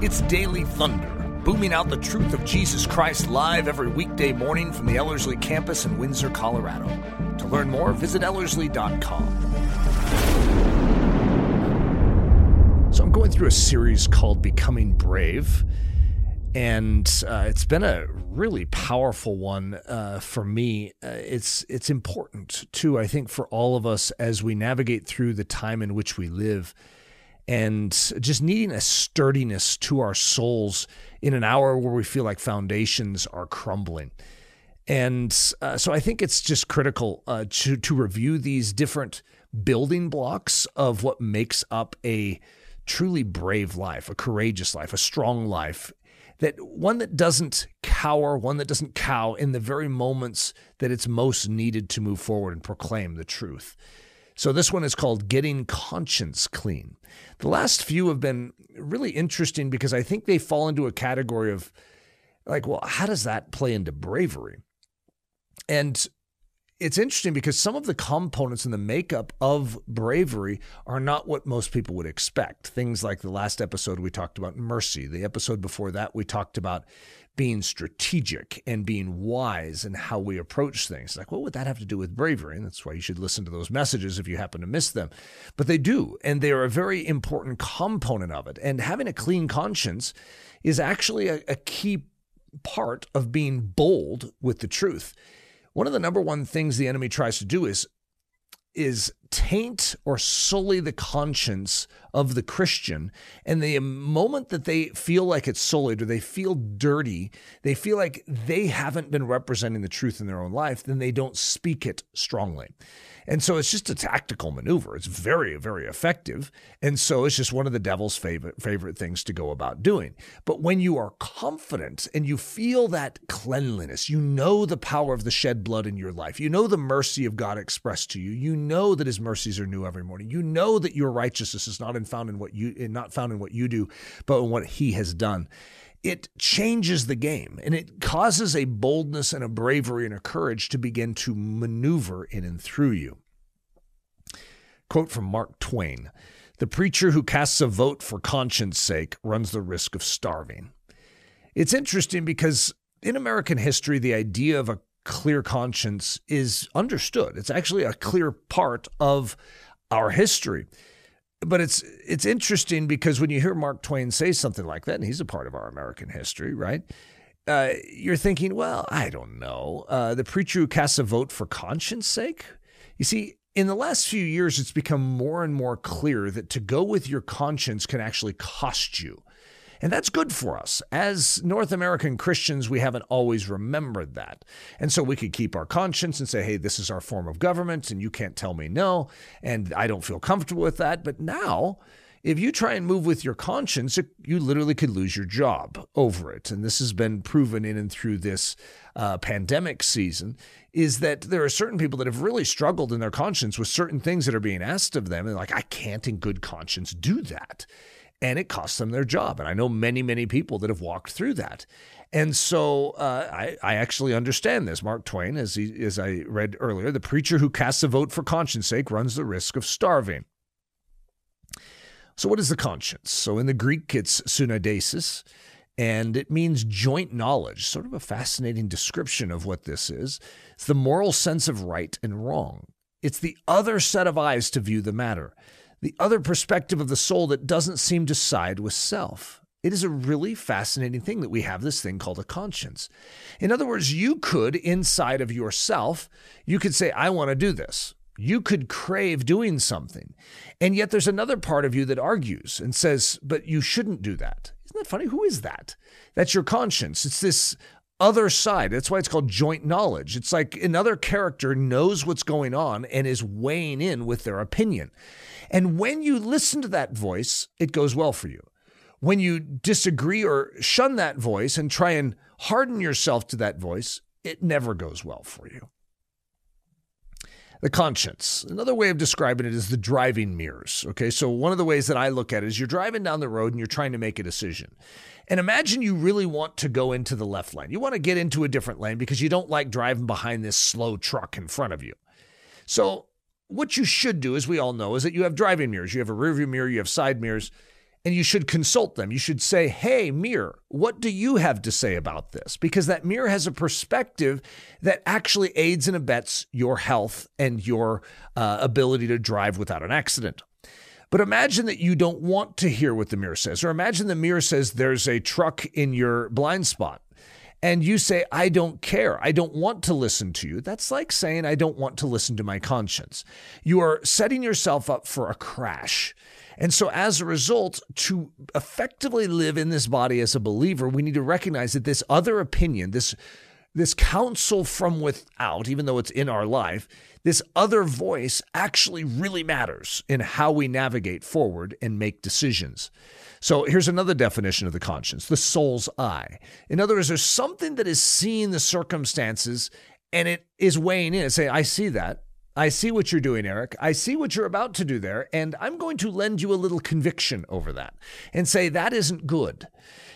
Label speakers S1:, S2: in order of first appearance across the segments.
S1: It's Daily Thunder, booming out the truth of Jesus Christ live every weekday morning from the Ellerslie campus in Windsor, Colorado. To learn more, visit Ellerslie.com. So I'm going through a series called Becoming Brave, and uh, it's been a really powerful one uh, for me. Uh, it's it's important too, I think, for all of us as we navigate through the time in which we live and just needing a sturdiness to our souls in an hour where we feel like foundations are crumbling. And uh, so I think it's just critical uh, to, to review these different building blocks of what makes up a truly brave life, a courageous life, a strong life. That one that doesn't cower, one that doesn't cow in the very moments that it's most needed to move forward and proclaim the truth. So this one is called Getting Conscience Clean. The last few have been really interesting because I think they fall into a category of like, well, how does that play into bravery? And it's interesting because some of the components in the makeup of bravery are not what most people would expect. Things like the last episode we talked about mercy. The episode before that we talked about being strategic and being wise in how we approach things. Like, what would that have to do with bravery? And that's why you should listen to those messages if you happen to miss them. But they do, and they are a very important component of it. And having a clean conscience is actually a, a key part of being bold with the truth. One of the number one things the enemy tries to do is is taint or sully the conscience of the Christian. And the moment that they feel like it's sullied or they feel dirty, they feel like they haven't been representing the truth in their own life, then they don't speak it strongly. And so it's just a tactical maneuver. It's very, very effective. And so it's just one of the devil's favorite favorite things to go about doing. But when you are confident and you feel that cleanliness, you know the power of the shed blood in your life. You know the mercy of God expressed to you. You know that his mercies are new every morning. You know that your righteousness is not in found in what you not found in what you do, but in what he has done it changes the game and it causes a boldness and a bravery and a courage to begin to maneuver in and through you. Quote from Mark Twain The preacher who casts a vote for conscience sake runs the risk of starving. It's interesting because in American history, the idea of a clear conscience is understood. It's actually a clear part of our history but it's it's interesting because when you hear Mark Twain say something like that, and he's a part of our American history, right? Uh, you're thinking, well, I don't know. Uh, the preacher who casts a vote for conscience sake. You see, in the last few years, it's become more and more clear that to go with your conscience can actually cost you. And that's good for us. As North American Christians, we haven't always remembered that. And so we could keep our conscience and say, hey, this is our form of government, and you can't tell me no. And I don't feel comfortable with that. But now, if you try and move with your conscience, you literally could lose your job over it. And this has been proven in and through this uh, pandemic season is that there are certain people that have really struggled in their conscience with certain things that are being asked of them. And like, I can't in good conscience do that and it costs them their job. And I know many, many people that have walked through that. And so uh, I, I actually understand this. Mark Twain, as, he, as I read earlier, the preacher who casts a vote for conscience sake runs the risk of starving. So, what is the conscience? So, in the Greek, it's suneidesis, and it means joint knowledge, sort of a fascinating description of what this is. It's the moral sense of right and wrong, it's the other set of eyes to view the matter the other perspective of the soul that doesn't seem to side with self. It is a really fascinating thing that we have this thing called a conscience. In other words, you could, inside of yourself, you could say, I want to do this. You could crave doing something. And yet there's another part of you that argues and says, but you shouldn't do that. Isn't that funny? Who is that? That's your conscience. It's this other side. That's why it's called joint knowledge. It's like another character knows what's going on and is weighing in with their opinion. And when you listen to that voice, it goes well for you. When you disagree or shun that voice and try and harden yourself to that voice, it never goes well for you. The conscience. Another way of describing it is the driving mirrors. Okay, so one of the ways that I look at it is you're driving down the road and you're trying to make a decision. And imagine you really want to go into the left lane. You want to get into a different lane because you don't like driving behind this slow truck in front of you. So what you should do, as we all know, is that you have driving mirrors. You have a rearview mirror, you have side mirrors, and you should consult them. You should say, Hey, mirror, what do you have to say about this? Because that mirror has a perspective that actually aids and abets your health and your uh, ability to drive without an accident. But imagine that you don't want to hear what the mirror says, or imagine the mirror says there's a truck in your blind spot. And you say, I don't care. I don't want to listen to you. That's like saying, I don't want to listen to my conscience. You are setting yourself up for a crash. And so, as a result, to effectively live in this body as a believer, we need to recognize that this other opinion, this this counsel from without, even though it's in our life, this other voice actually really matters in how we navigate forward and make decisions. So here's another definition of the conscience the soul's eye. In other words, there's something that is seeing the circumstances and it is weighing in and say, I see that. I see what you're doing, Eric. I see what you're about to do there, and I'm going to lend you a little conviction over that and say that isn't good.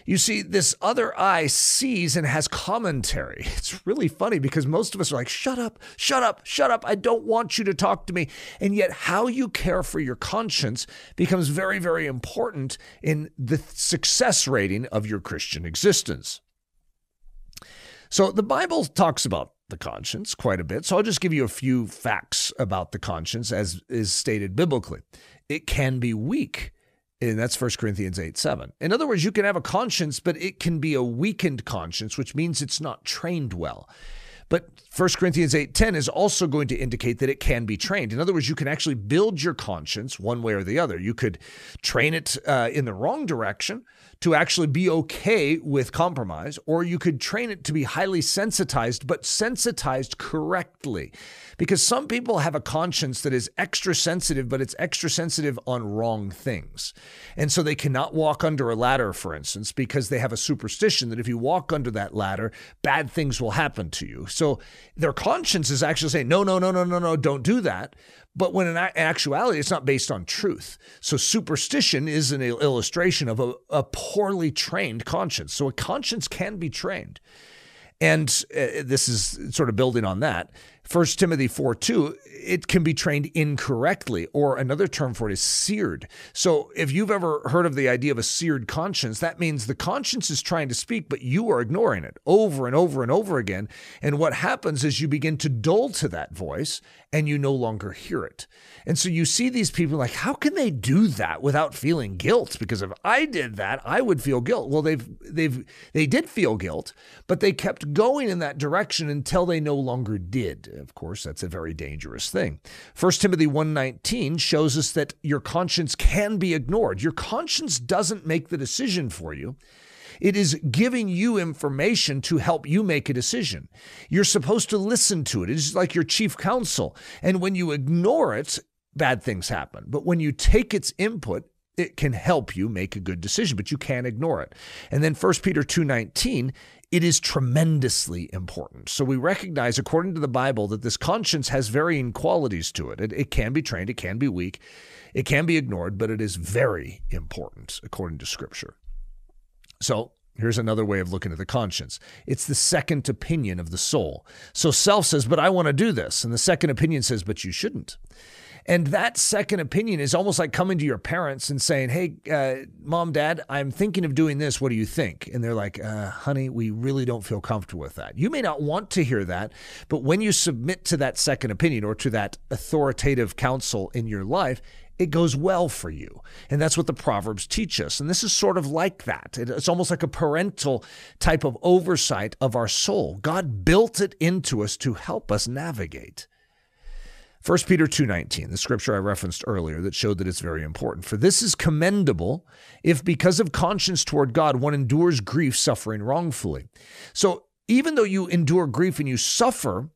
S1: You see, this other eye sees and has commentary. It's really funny because most of us are like, shut up, shut up, shut up. I don't want you to talk to me. And yet, how you care for your conscience becomes very, very important in the success rating of your Christian existence. So the Bible talks about the conscience quite a bit. So I'll just give you a few facts about the conscience as is stated biblically. It can be weak. And that's 1 Corinthians 8 7. In other words, you can have a conscience, but it can be a weakened conscience, which means it's not trained well. But 1 Corinthians 8:10 is also going to indicate that it can be trained. In other words, you can actually build your conscience one way or the other. You could train it uh, in the wrong direction to actually be okay with compromise, or you could train it to be highly sensitized, but sensitized correctly. Because some people have a conscience that is extra sensitive, but it's extra sensitive on wrong things. And so they cannot walk under a ladder, for instance, because they have a superstition that if you walk under that ladder, bad things will happen to you. So their conscience is actually saying, no, no, no, no, no, no, don't do that. But when in actuality, it's not based on truth. So superstition is an illustration of a, a poorly trained conscience. So a conscience can be trained. And uh, this is sort of building on that. 1 Timothy 4 2, it can be trained incorrectly, or another term for it is seared. So, if you've ever heard of the idea of a seared conscience, that means the conscience is trying to speak, but you are ignoring it over and over and over again. And what happens is you begin to dull to that voice and you no longer hear it. And so you see these people like, how can they do that without feeling guilt? Because if I did that, I would feel guilt. Well, they've they've they did feel guilt, but they kept going in that direction until they no longer did. Of course, that's a very dangerous thing. 1 Timothy 1:19 shows us that your conscience can be ignored. Your conscience doesn't make the decision for you. It is giving you information to help you make a decision. You're supposed to listen to it. It's like your chief counsel. And when you ignore it, bad things happen. But when you take its input, it can help you make a good decision, but you can't ignore it. And then 1 Peter 2:19, it is tremendously important. So we recognize according to the Bible that this conscience has varying qualities to it. It, it can be trained, it can be weak, it can be ignored, but it is very important according to scripture. So Here's another way of looking at the conscience. It's the second opinion of the soul. So self says, but I want to do this. And the second opinion says, but you shouldn't. And that second opinion is almost like coming to your parents and saying, Hey, uh, mom, dad, I'm thinking of doing this. What do you think? And they're like, uh, Honey, we really don't feel comfortable with that. You may not want to hear that, but when you submit to that second opinion or to that authoritative counsel in your life, it goes well for you. And that's what the Proverbs teach us. And this is sort of like that. It's almost like a parental type of oversight of our soul. God built it into us to help us navigate. 1 Peter 2:19, the scripture I referenced earlier that showed that it's very important. For this is commendable if because of conscience toward God one endures grief suffering wrongfully. So even though you endure grief and you suffer,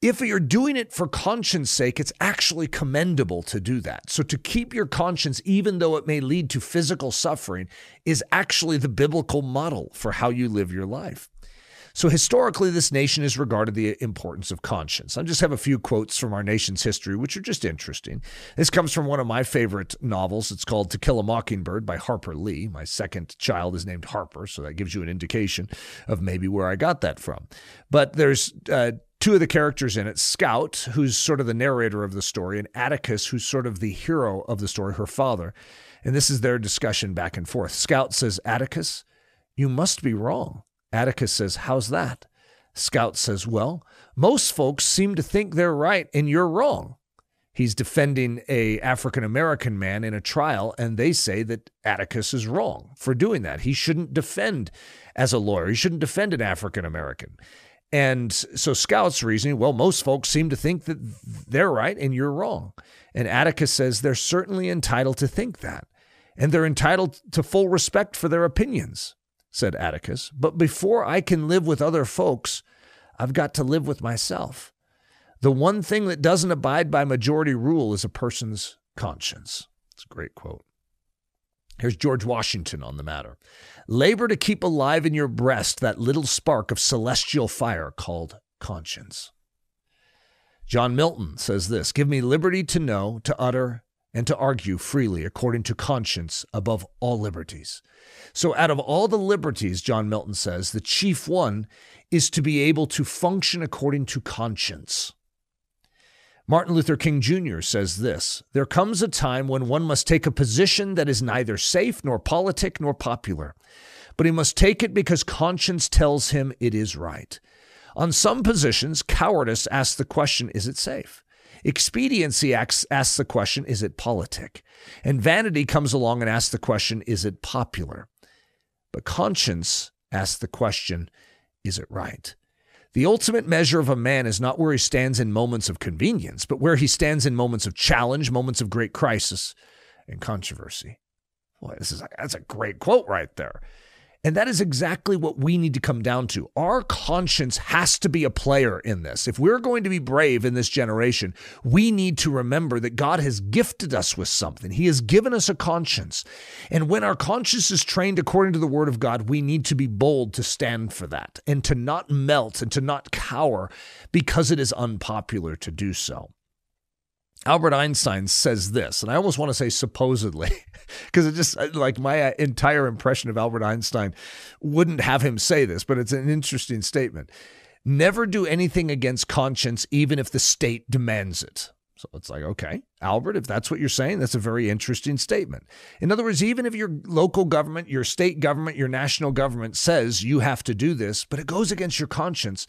S1: if you're doing it for conscience sake, it's actually commendable to do that. So to keep your conscience, even though it may lead to physical suffering, is actually the biblical model for how you live your life. So historically, this nation has regarded the importance of conscience. I just have a few quotes from our nation's history, which are just interesting. This comes from one of my favorite novels. It's called To Kill a Mockingbird by Harper Lee. My second child is named Harper, so that gives you an indication of maybe where I got that from. But there's uh, two of the characters in it Scout, who's sort of the narrator of the story, and Atticus, who's sort of the hero of the story, her father. And this is their discussion back and forth. Scout says, Atticus, you must be wrong. Atticus says, How's that? Scout says, Well, most folks seem to think they're right and you're wrong. He's defending a African American man in a trial, and they say that Atticus is wrong for doing that. He shouldn't defend as a lawyer. He shouldn't defend an African American. And so Scout's reasoning, well, most folks seem to think that they're right and you're wrong. And Atticus says they're certainly entitled to think that. And they're entitled to full respect for their opinions, said Atticus. But before I can live with other folks, I've got to live with myself. The one thing that doesn't abide by majority rule is a person's conscience. It's a great quote. Here's George Washington on the matter. Labor to keep alive in your breast that little spark of celestial fire called conscience. John Milton says this Give me liberty to know, to utter, and to argue freely according to conscience above all liberties. So, out of all the liberties, John Milton says, the chief one is to be able to function according to conscience. Martin Luther King Jr. says this There comes a time when one must take a position that is neither safe nor politic nor popular, but he must take it because conscience tells him it is right. On some positions, cowardice asks the question Is it safe? Expediency asks, asks the question Is it politic? And vanity comes along and asks the question Is it popular? But conscience asks the question Is it right? The ultimate measure of a man is not where he stands in moments of convenience, but where he stands in moments of challenge, moments of great crisis and controversy. Boy, this is that's a great quote right there. And that is exactly what we need to come down to. Our conscience has to be a player in this. If we're going to be brave in this generation, we need to remember that God has gifted us with something. He has given us a conscience. And when our conscience is trained according to the word of God, we need to be bold to stand for that and to not melt and to not cower because it is unpopular to do so. Albert Einstein says this, and I almost want to say supposedly, because it just like my uh, entire impression of Albert Einstein wouldn't have him say this, but it's an interesting statement. Never do anything against conscience, even if the state demands it. So it's like, okay, Albert, if that's what you're saying, that's a very interesting statement. In other words, even if your local government, your state government, your national government says you have to do this, but it goes against your conscience,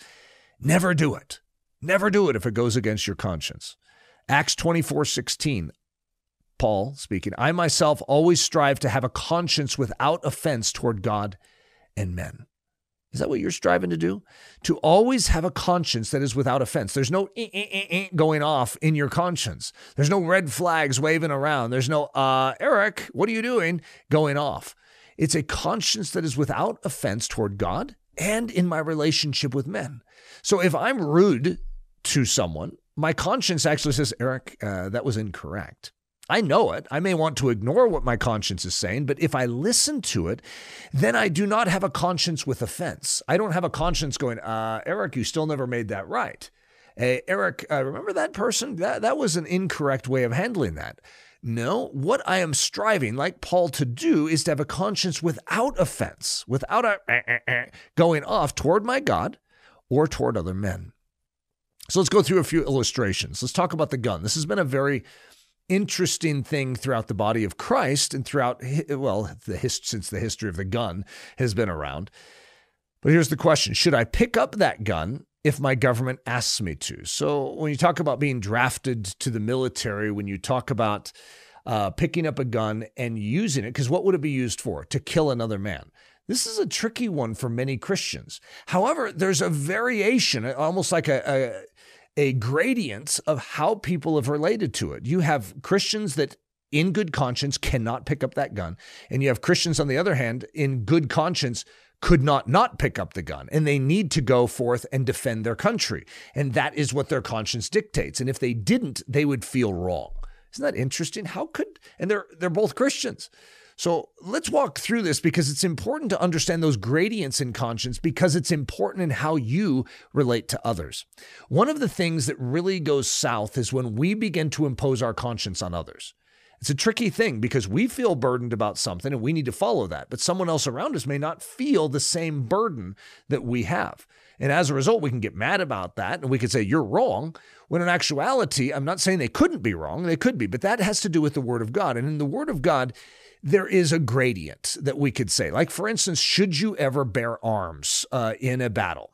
S1: never do it. Never do it if it goes against your conscience. Acts 24 16. Paul speaking, I myself always strive to have a conscience without offense toward God and men. Is that what you're striving to do? To always have a conscience that is without offense. There's no eh, eh, eh, going off in your conscience. There's no red flags waving around. There's no, uh, Eric, what are you doing? Going off. It's a conscience that is without offense toward God and in my relationship with men. So if I'm rude to someone, my conscience actually says, Eric, uh, that was incorrect. I know it. I may want to ignore what my conscience is saying, but if I listen to it, then I do not have a conscience with offense. I don't have a conscience going, uh, Eric, you still never made that right. Hey, Eric, uh, remember that person? That, that was an incorrect way of handling that. No, what I am striving, like Paul, to do is to have a conscience without offense, without a eh, eh, eh, going off toward my God or toward other men. So let's go through a few illustrations. Let's talk about the gun. This has been a very interesting thing throughout the body of Christ and throughout, well, the his, since the history of the gun has been around. But here's the question Should I pick up that gun if my government asks me to? So when you talk about being drafted to the military, when you talk about uh, picking up a gun and using it, because what would it be used for? To kill another man. This is a tricky one for many Christians. However, there's a variation, almost like a, a a gradient of how people have related to it. You have Christians that in good conscience cannot pick up that gun. And you have Christians, on the other hand, in good conscience could not not pick up the gun and they need to go forth and defend their country. And that is what their conscience dictates. And if they didn't, they would feel wrong. Isn't that interesting? How could, and they're, they're both Christians. So let's walk through this because it's important to understand those gradients in conscience because it's important in how you relate to others. One of the things that really goes south is when we begin to impose our conscience on others. It's a tricky thing because we feel burdened about something and we need to follow that, but someone else around us may not feel the same burden that we have. And as a result, we can get mad about that and we can say, you're wrong. When in actuality, I'm not saying they couldn't be wrong, they could be, but that has to do with the Word of God. And in the Word of God, there is a gradient that we could say. Like, for instance, should you ever bear arms uh, in a battle?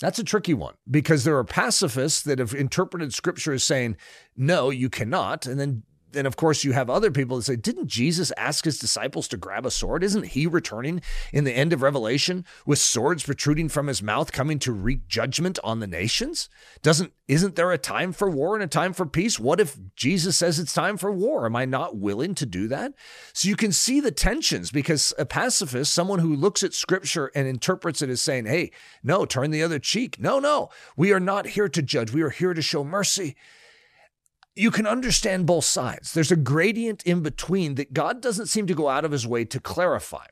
S1: That's a tricky one because there are pacifists that have interpreted scripture as saying, no, you cannot. And then then of course you have other people that say, didn't Jesus ask his disciples to grab a sword? Isn't he returning in the end of Revelation with swords protruding from his mouth, coming to wreak judgment on the nations? Doesn't isn't there a time for war and a time for peace? What if Jesus says it's time for war? Am I not willing to do that? So you can see the tensions because a pacifist, someone who looks at scripture and interprets it as saying, hey, no, turn the other cheek. No, no, we are not here to judge. We are here to show mercy you can understand both sides. There's a gradient in between that God doesn't seem to go out of his way to clarify.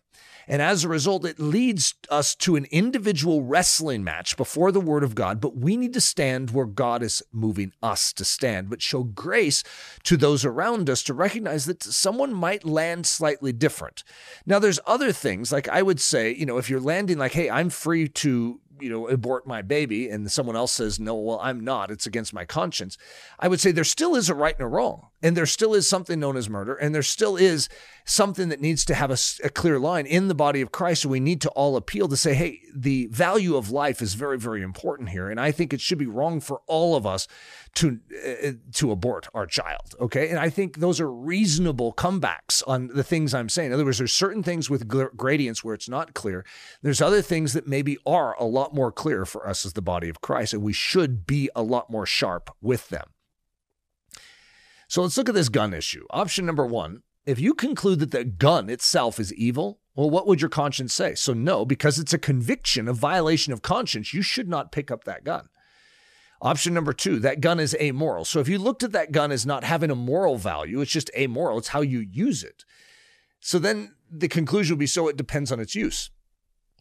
S1: And as a result, it leads us to an individual wrestling match before the Word of God. But we need to stand where God is moving us to stand, but show grace to those around us to recognize that someone might land slightly different. Now, there's other things, like I would say, you know, if you're landing like, hey, I'm free to you know, abort my baby, and someone else says, no, well, I'm not, it's against my conscience, I would say there still is a right and a wrong. And there still is something known as murder. And there still is something that needs to have a, a clear line in the body of Christ. And we need to all appeal to say, hey, the value of life is very, very important here. And I think it should be wrong for all of us to uh, to abort our child. Okay, and I think those are reasonable comebacks on the things I'm saying. In other words, there's certain things with gradients where it's not clear. There's other things that maybe are a lot more clear for us as the body of Christ, and we should be a lot more sharp with them. So let's look at this gun issue. Option number one: if you conclude that the gun itself is evil, well, what would your conscience say? So, no, because it's a conviction, a violation of conscience, you should not pick up that gun. Option number two, that gun is amoral. So if you looked at that gun as not having a moral value, it's just amoral, it's how you use it. So then the conclusion would be so it depends on its use.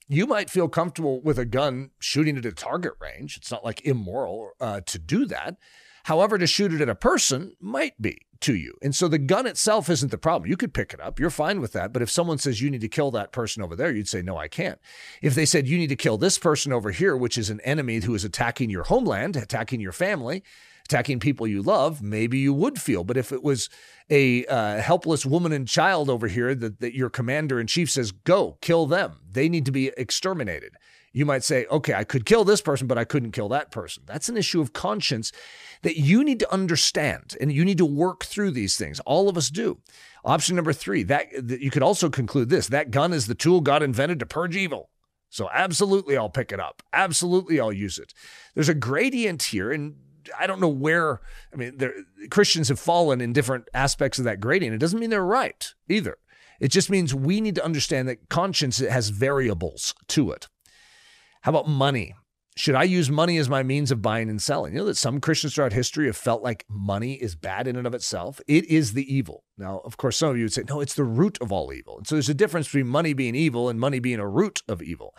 S1: You might feel comfortable with a gun shooting at a target range. It's not like immoral uh, to do that. However, to shoot it at a person might be to you. And so the gun itself isn't the problem. You could pick it up. You're fine with that. But if someone says you need to kill that person over there, you'd say, no, I can't. If they said you need to kill this person over here, which is an enemy who is attacking your homeland, attacking your family, attacking people you love, maybe you would feel. But if it was a uh, helpless woman and child over here that, that your commander in chief says, go kill them, they need to be exterminated you might say, okay, I could kill this person, but I couldn't kill that person. That's an issue of conscience that you need to understand and you need to work through these things. All of us do. Option number three, that, that you could also conclude this that gun is the tool God invented to purge evil. So absolutely I'll pick it up. Absolutely I'll use it. There's a gradient here and I don't know where I mean Christians have fallen in different aspects of that gradient. It doesn't mean they're right either. It just means we need to understand that conscience has variables to it. How about money? Should I use money as my means of buying and selling? You know that some Christians throughout history have felt like money is bad in and of itself. It is the evil. Now, of course, some of you would say, no, it's the root of all evil. And so there's a difference between money being evil and money being a root of evil.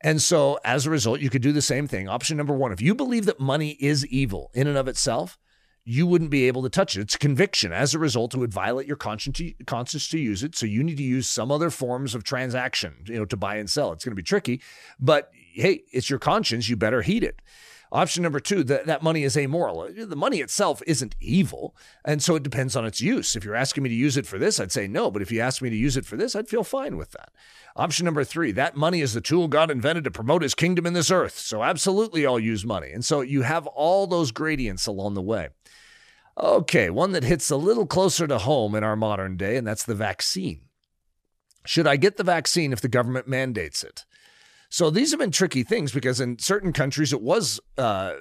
S1: And so as a result, you could do the same thing. Option number one, if you believe that money is evil in and of itself, you wouldn't be able to touch it. It's conviction. As a result, it would violate your conscience to, use it. So you need to use some other forms of transaction, you know, to buy and sell. It's going to be tricky, but hey, it's your conscience. You better heed it. Option number two, that, that money is amoral. The money itself isn't evil. And so it depends on its use. If you're asking me to use it for this, I'd say no. But if you ask me to use it for this, I'd feel fine with that. Option number three, that money is the tool God invented to promote his kingdom in this earth. So absolutely I'll use money. And so you have all those gradients along the way. Okay, one that hits a little closer to home in our modern day, and that's the vaccine. Should I get the vaccine if the government mandates it? So these have been tricky things because in certain countries it was uh,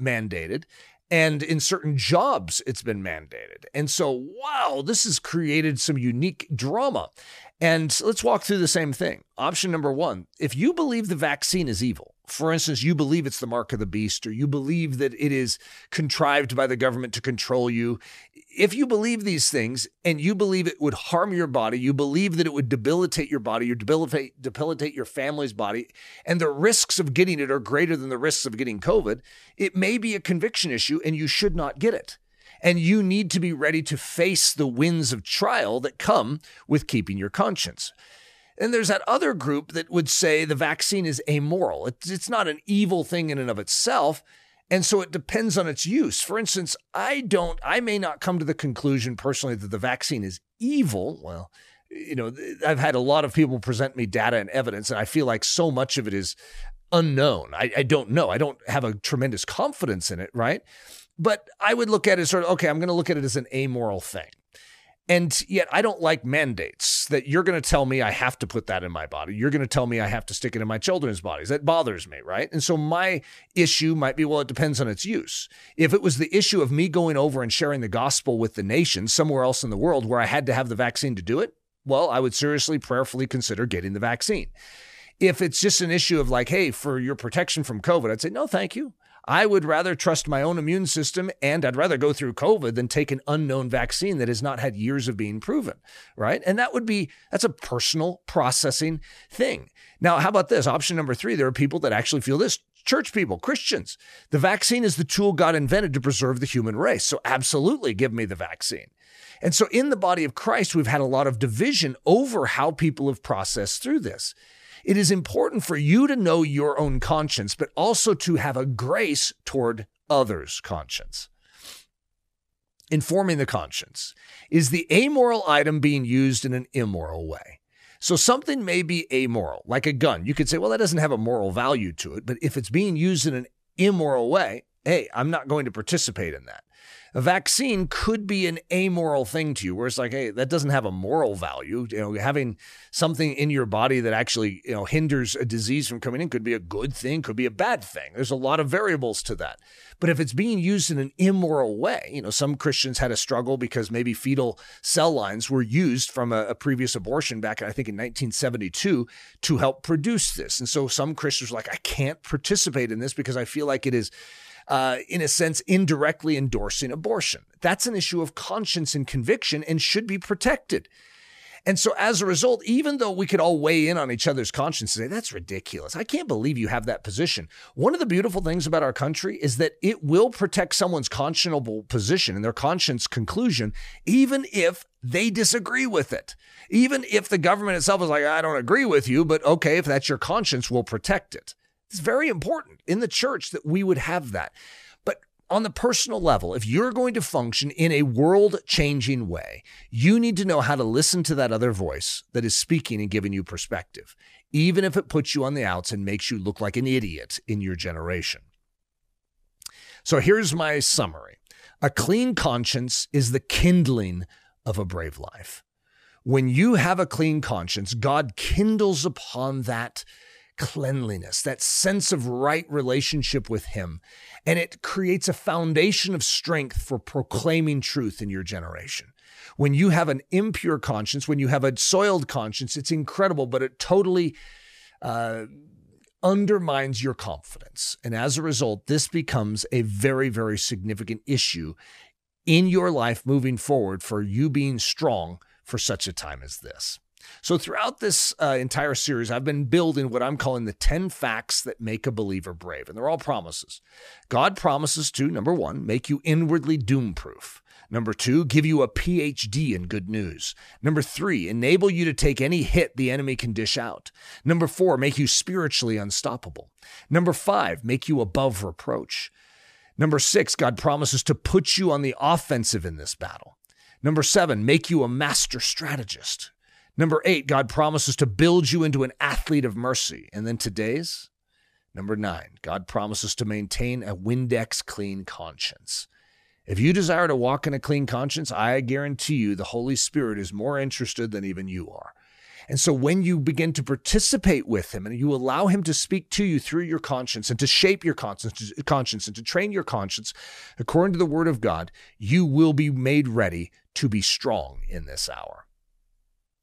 S1: mandated, and in certain jobs it's been mandated. And so, wow, this has created some unique drama. And let's walk through the same thing. Option number one if you believe the vaccine is evil, for instance, you believe it's the mark of the beast, or you believe that it is contrived by the government to control you. If you believe these things and you believe it would harm your body, you believe that it would debilitate your body, you debilitate, debilitate your family's body, and the risks of getting it are greater than the risks of getting COVID, it may be a conviction issue and you should not get it. And you need to be ready to face the winds of trial that come with keeping your conscience. And there's that other group that would say the vaccine is amoral. It's, it's not an evil thing in and of itself. And so it depends on its use. For instance, I don't, I may not come to the conclusion personally that the vaccine is evil. Well, you know, I've had a lot of people present me data and evidence, and I feel like so much of it is unknown. I, I don't know. I don't have a tremendous confidence in it, right? But I would look at it sort of, okay, I'm going to look at it as an amoral thing. And yet, I don't like mandates that you're going to tell me I have to put that in my body. You're going to tell me I have to stick it in my children's bodies. That bothers me, right? And so, my issue might be well, it depends on its use. If it was the issue of me going over and sharing the gospel with the nation somewhere else in the world where I had to have the vaccine to do it, well, I would seriously, prayerfully consider getting the vaccine. If it's just an issue of like, hey, for your protection from COVID, I'd say, no, thank you. I would rather trust my own immune system and I'd rather go through COVID than take an unknown vaccine that has not had years of being proven, right? And that would be, that's a personal processing thing. Now, how about this? Option number three, there are people that actually feel this church people, Christians. The vaccine is the tool God invented to preserve the human race. So, absolutely give me the vaccine. And so, in the body of Christ, we've had a lot of division over how people have processed through this. It is important for you to know your own conscience, but also to have a grace toward others' conscience. Informing the conscience is the amoral item being used in an immoral way. So something may be amoral, like a gun. You could say, well, that doesn't have a moral value to it. But if it's being used in an immoral way, hey, I'm not going to participate in that a vaccine could be an amoral thing to you, where it's like, hey, that doesn't have a moral value. You know, having something in your body that actually, you know, hinders a disease from coming in could be a good thing, could be a bad thing. There's a lot of variables to that. But if it's being used in an immoral way, you know, some Christians had a struggle because maybe fetal cell lines were used from a, a previous abortion back, I think, in 1972 to help produce this. And so some Christians were like, I can't participate in this because I feel like it is uh, in a sense, indirectly endorsing abortion. That's an issue of conscience and conviction and should be protected. And so, as a result, even though we could all weigh in on each other's conscience and say, that's ridiculous, I can't believe you have that position. One of the beautiful things about our country is that it will protect someone's conscionable position and their conscience conclusion, even if they disagree with it. Even if the government itself is like, I don't agree with you, but okay, if that's your conscience, we'll protect it. It's very important in the church that we would have that. But on the personal level, if you're going to function in a world changing way, you need to know how to listen to that other voice that is speaking and giving you perspective, even if it puts you on the outs and makes you look like an idiot in your generation. So here's my summary a clean conscience is the kindling of a brave life. When you have a clean conscience, God kindles upon that cleanliness, that sense of right relationship with Him. And it creates a foundation of strength for proclaiming truth in your generation. When you have an impure conscience, when you have a soiled conscience, it's incredible, but it totally uh, undermines your confidence. And as a result, this becomes a very, very significant issue in your life moving forward for you being strong for such a time as this. So, throughout this uh, entire series, I've been building what I'm calling the 10 facts that make a believer brave. And they're all promises. God promises to, number one, make you inwardly doom proof. Number two, give you a PhD in good news. Number three, enable you to take any hit the enemy can dish out. Number four, make you spiritually unstoppable. Number five, make you above reproach. Number six, God promises to put you on the offensive in this battle. Number seven, make you a master strategist. Number eight, God promises to build you into an athlete of mercy. And then today's, number nine, God promises to maintain a Windex clean conscience. If you desire to walk in a clean conscience, I guarantee you the Holy Spirit is more interested than even you are. And so when you begin to participate with him and you allow him to speak to you through your conscience and to shape your conscience, and to train your conscience according to the word of God, you will be made ready to be strong in this hour.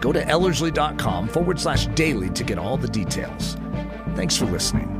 S1: Go to ellerslie.com forward slash daily to get all the details. Thanks for listening.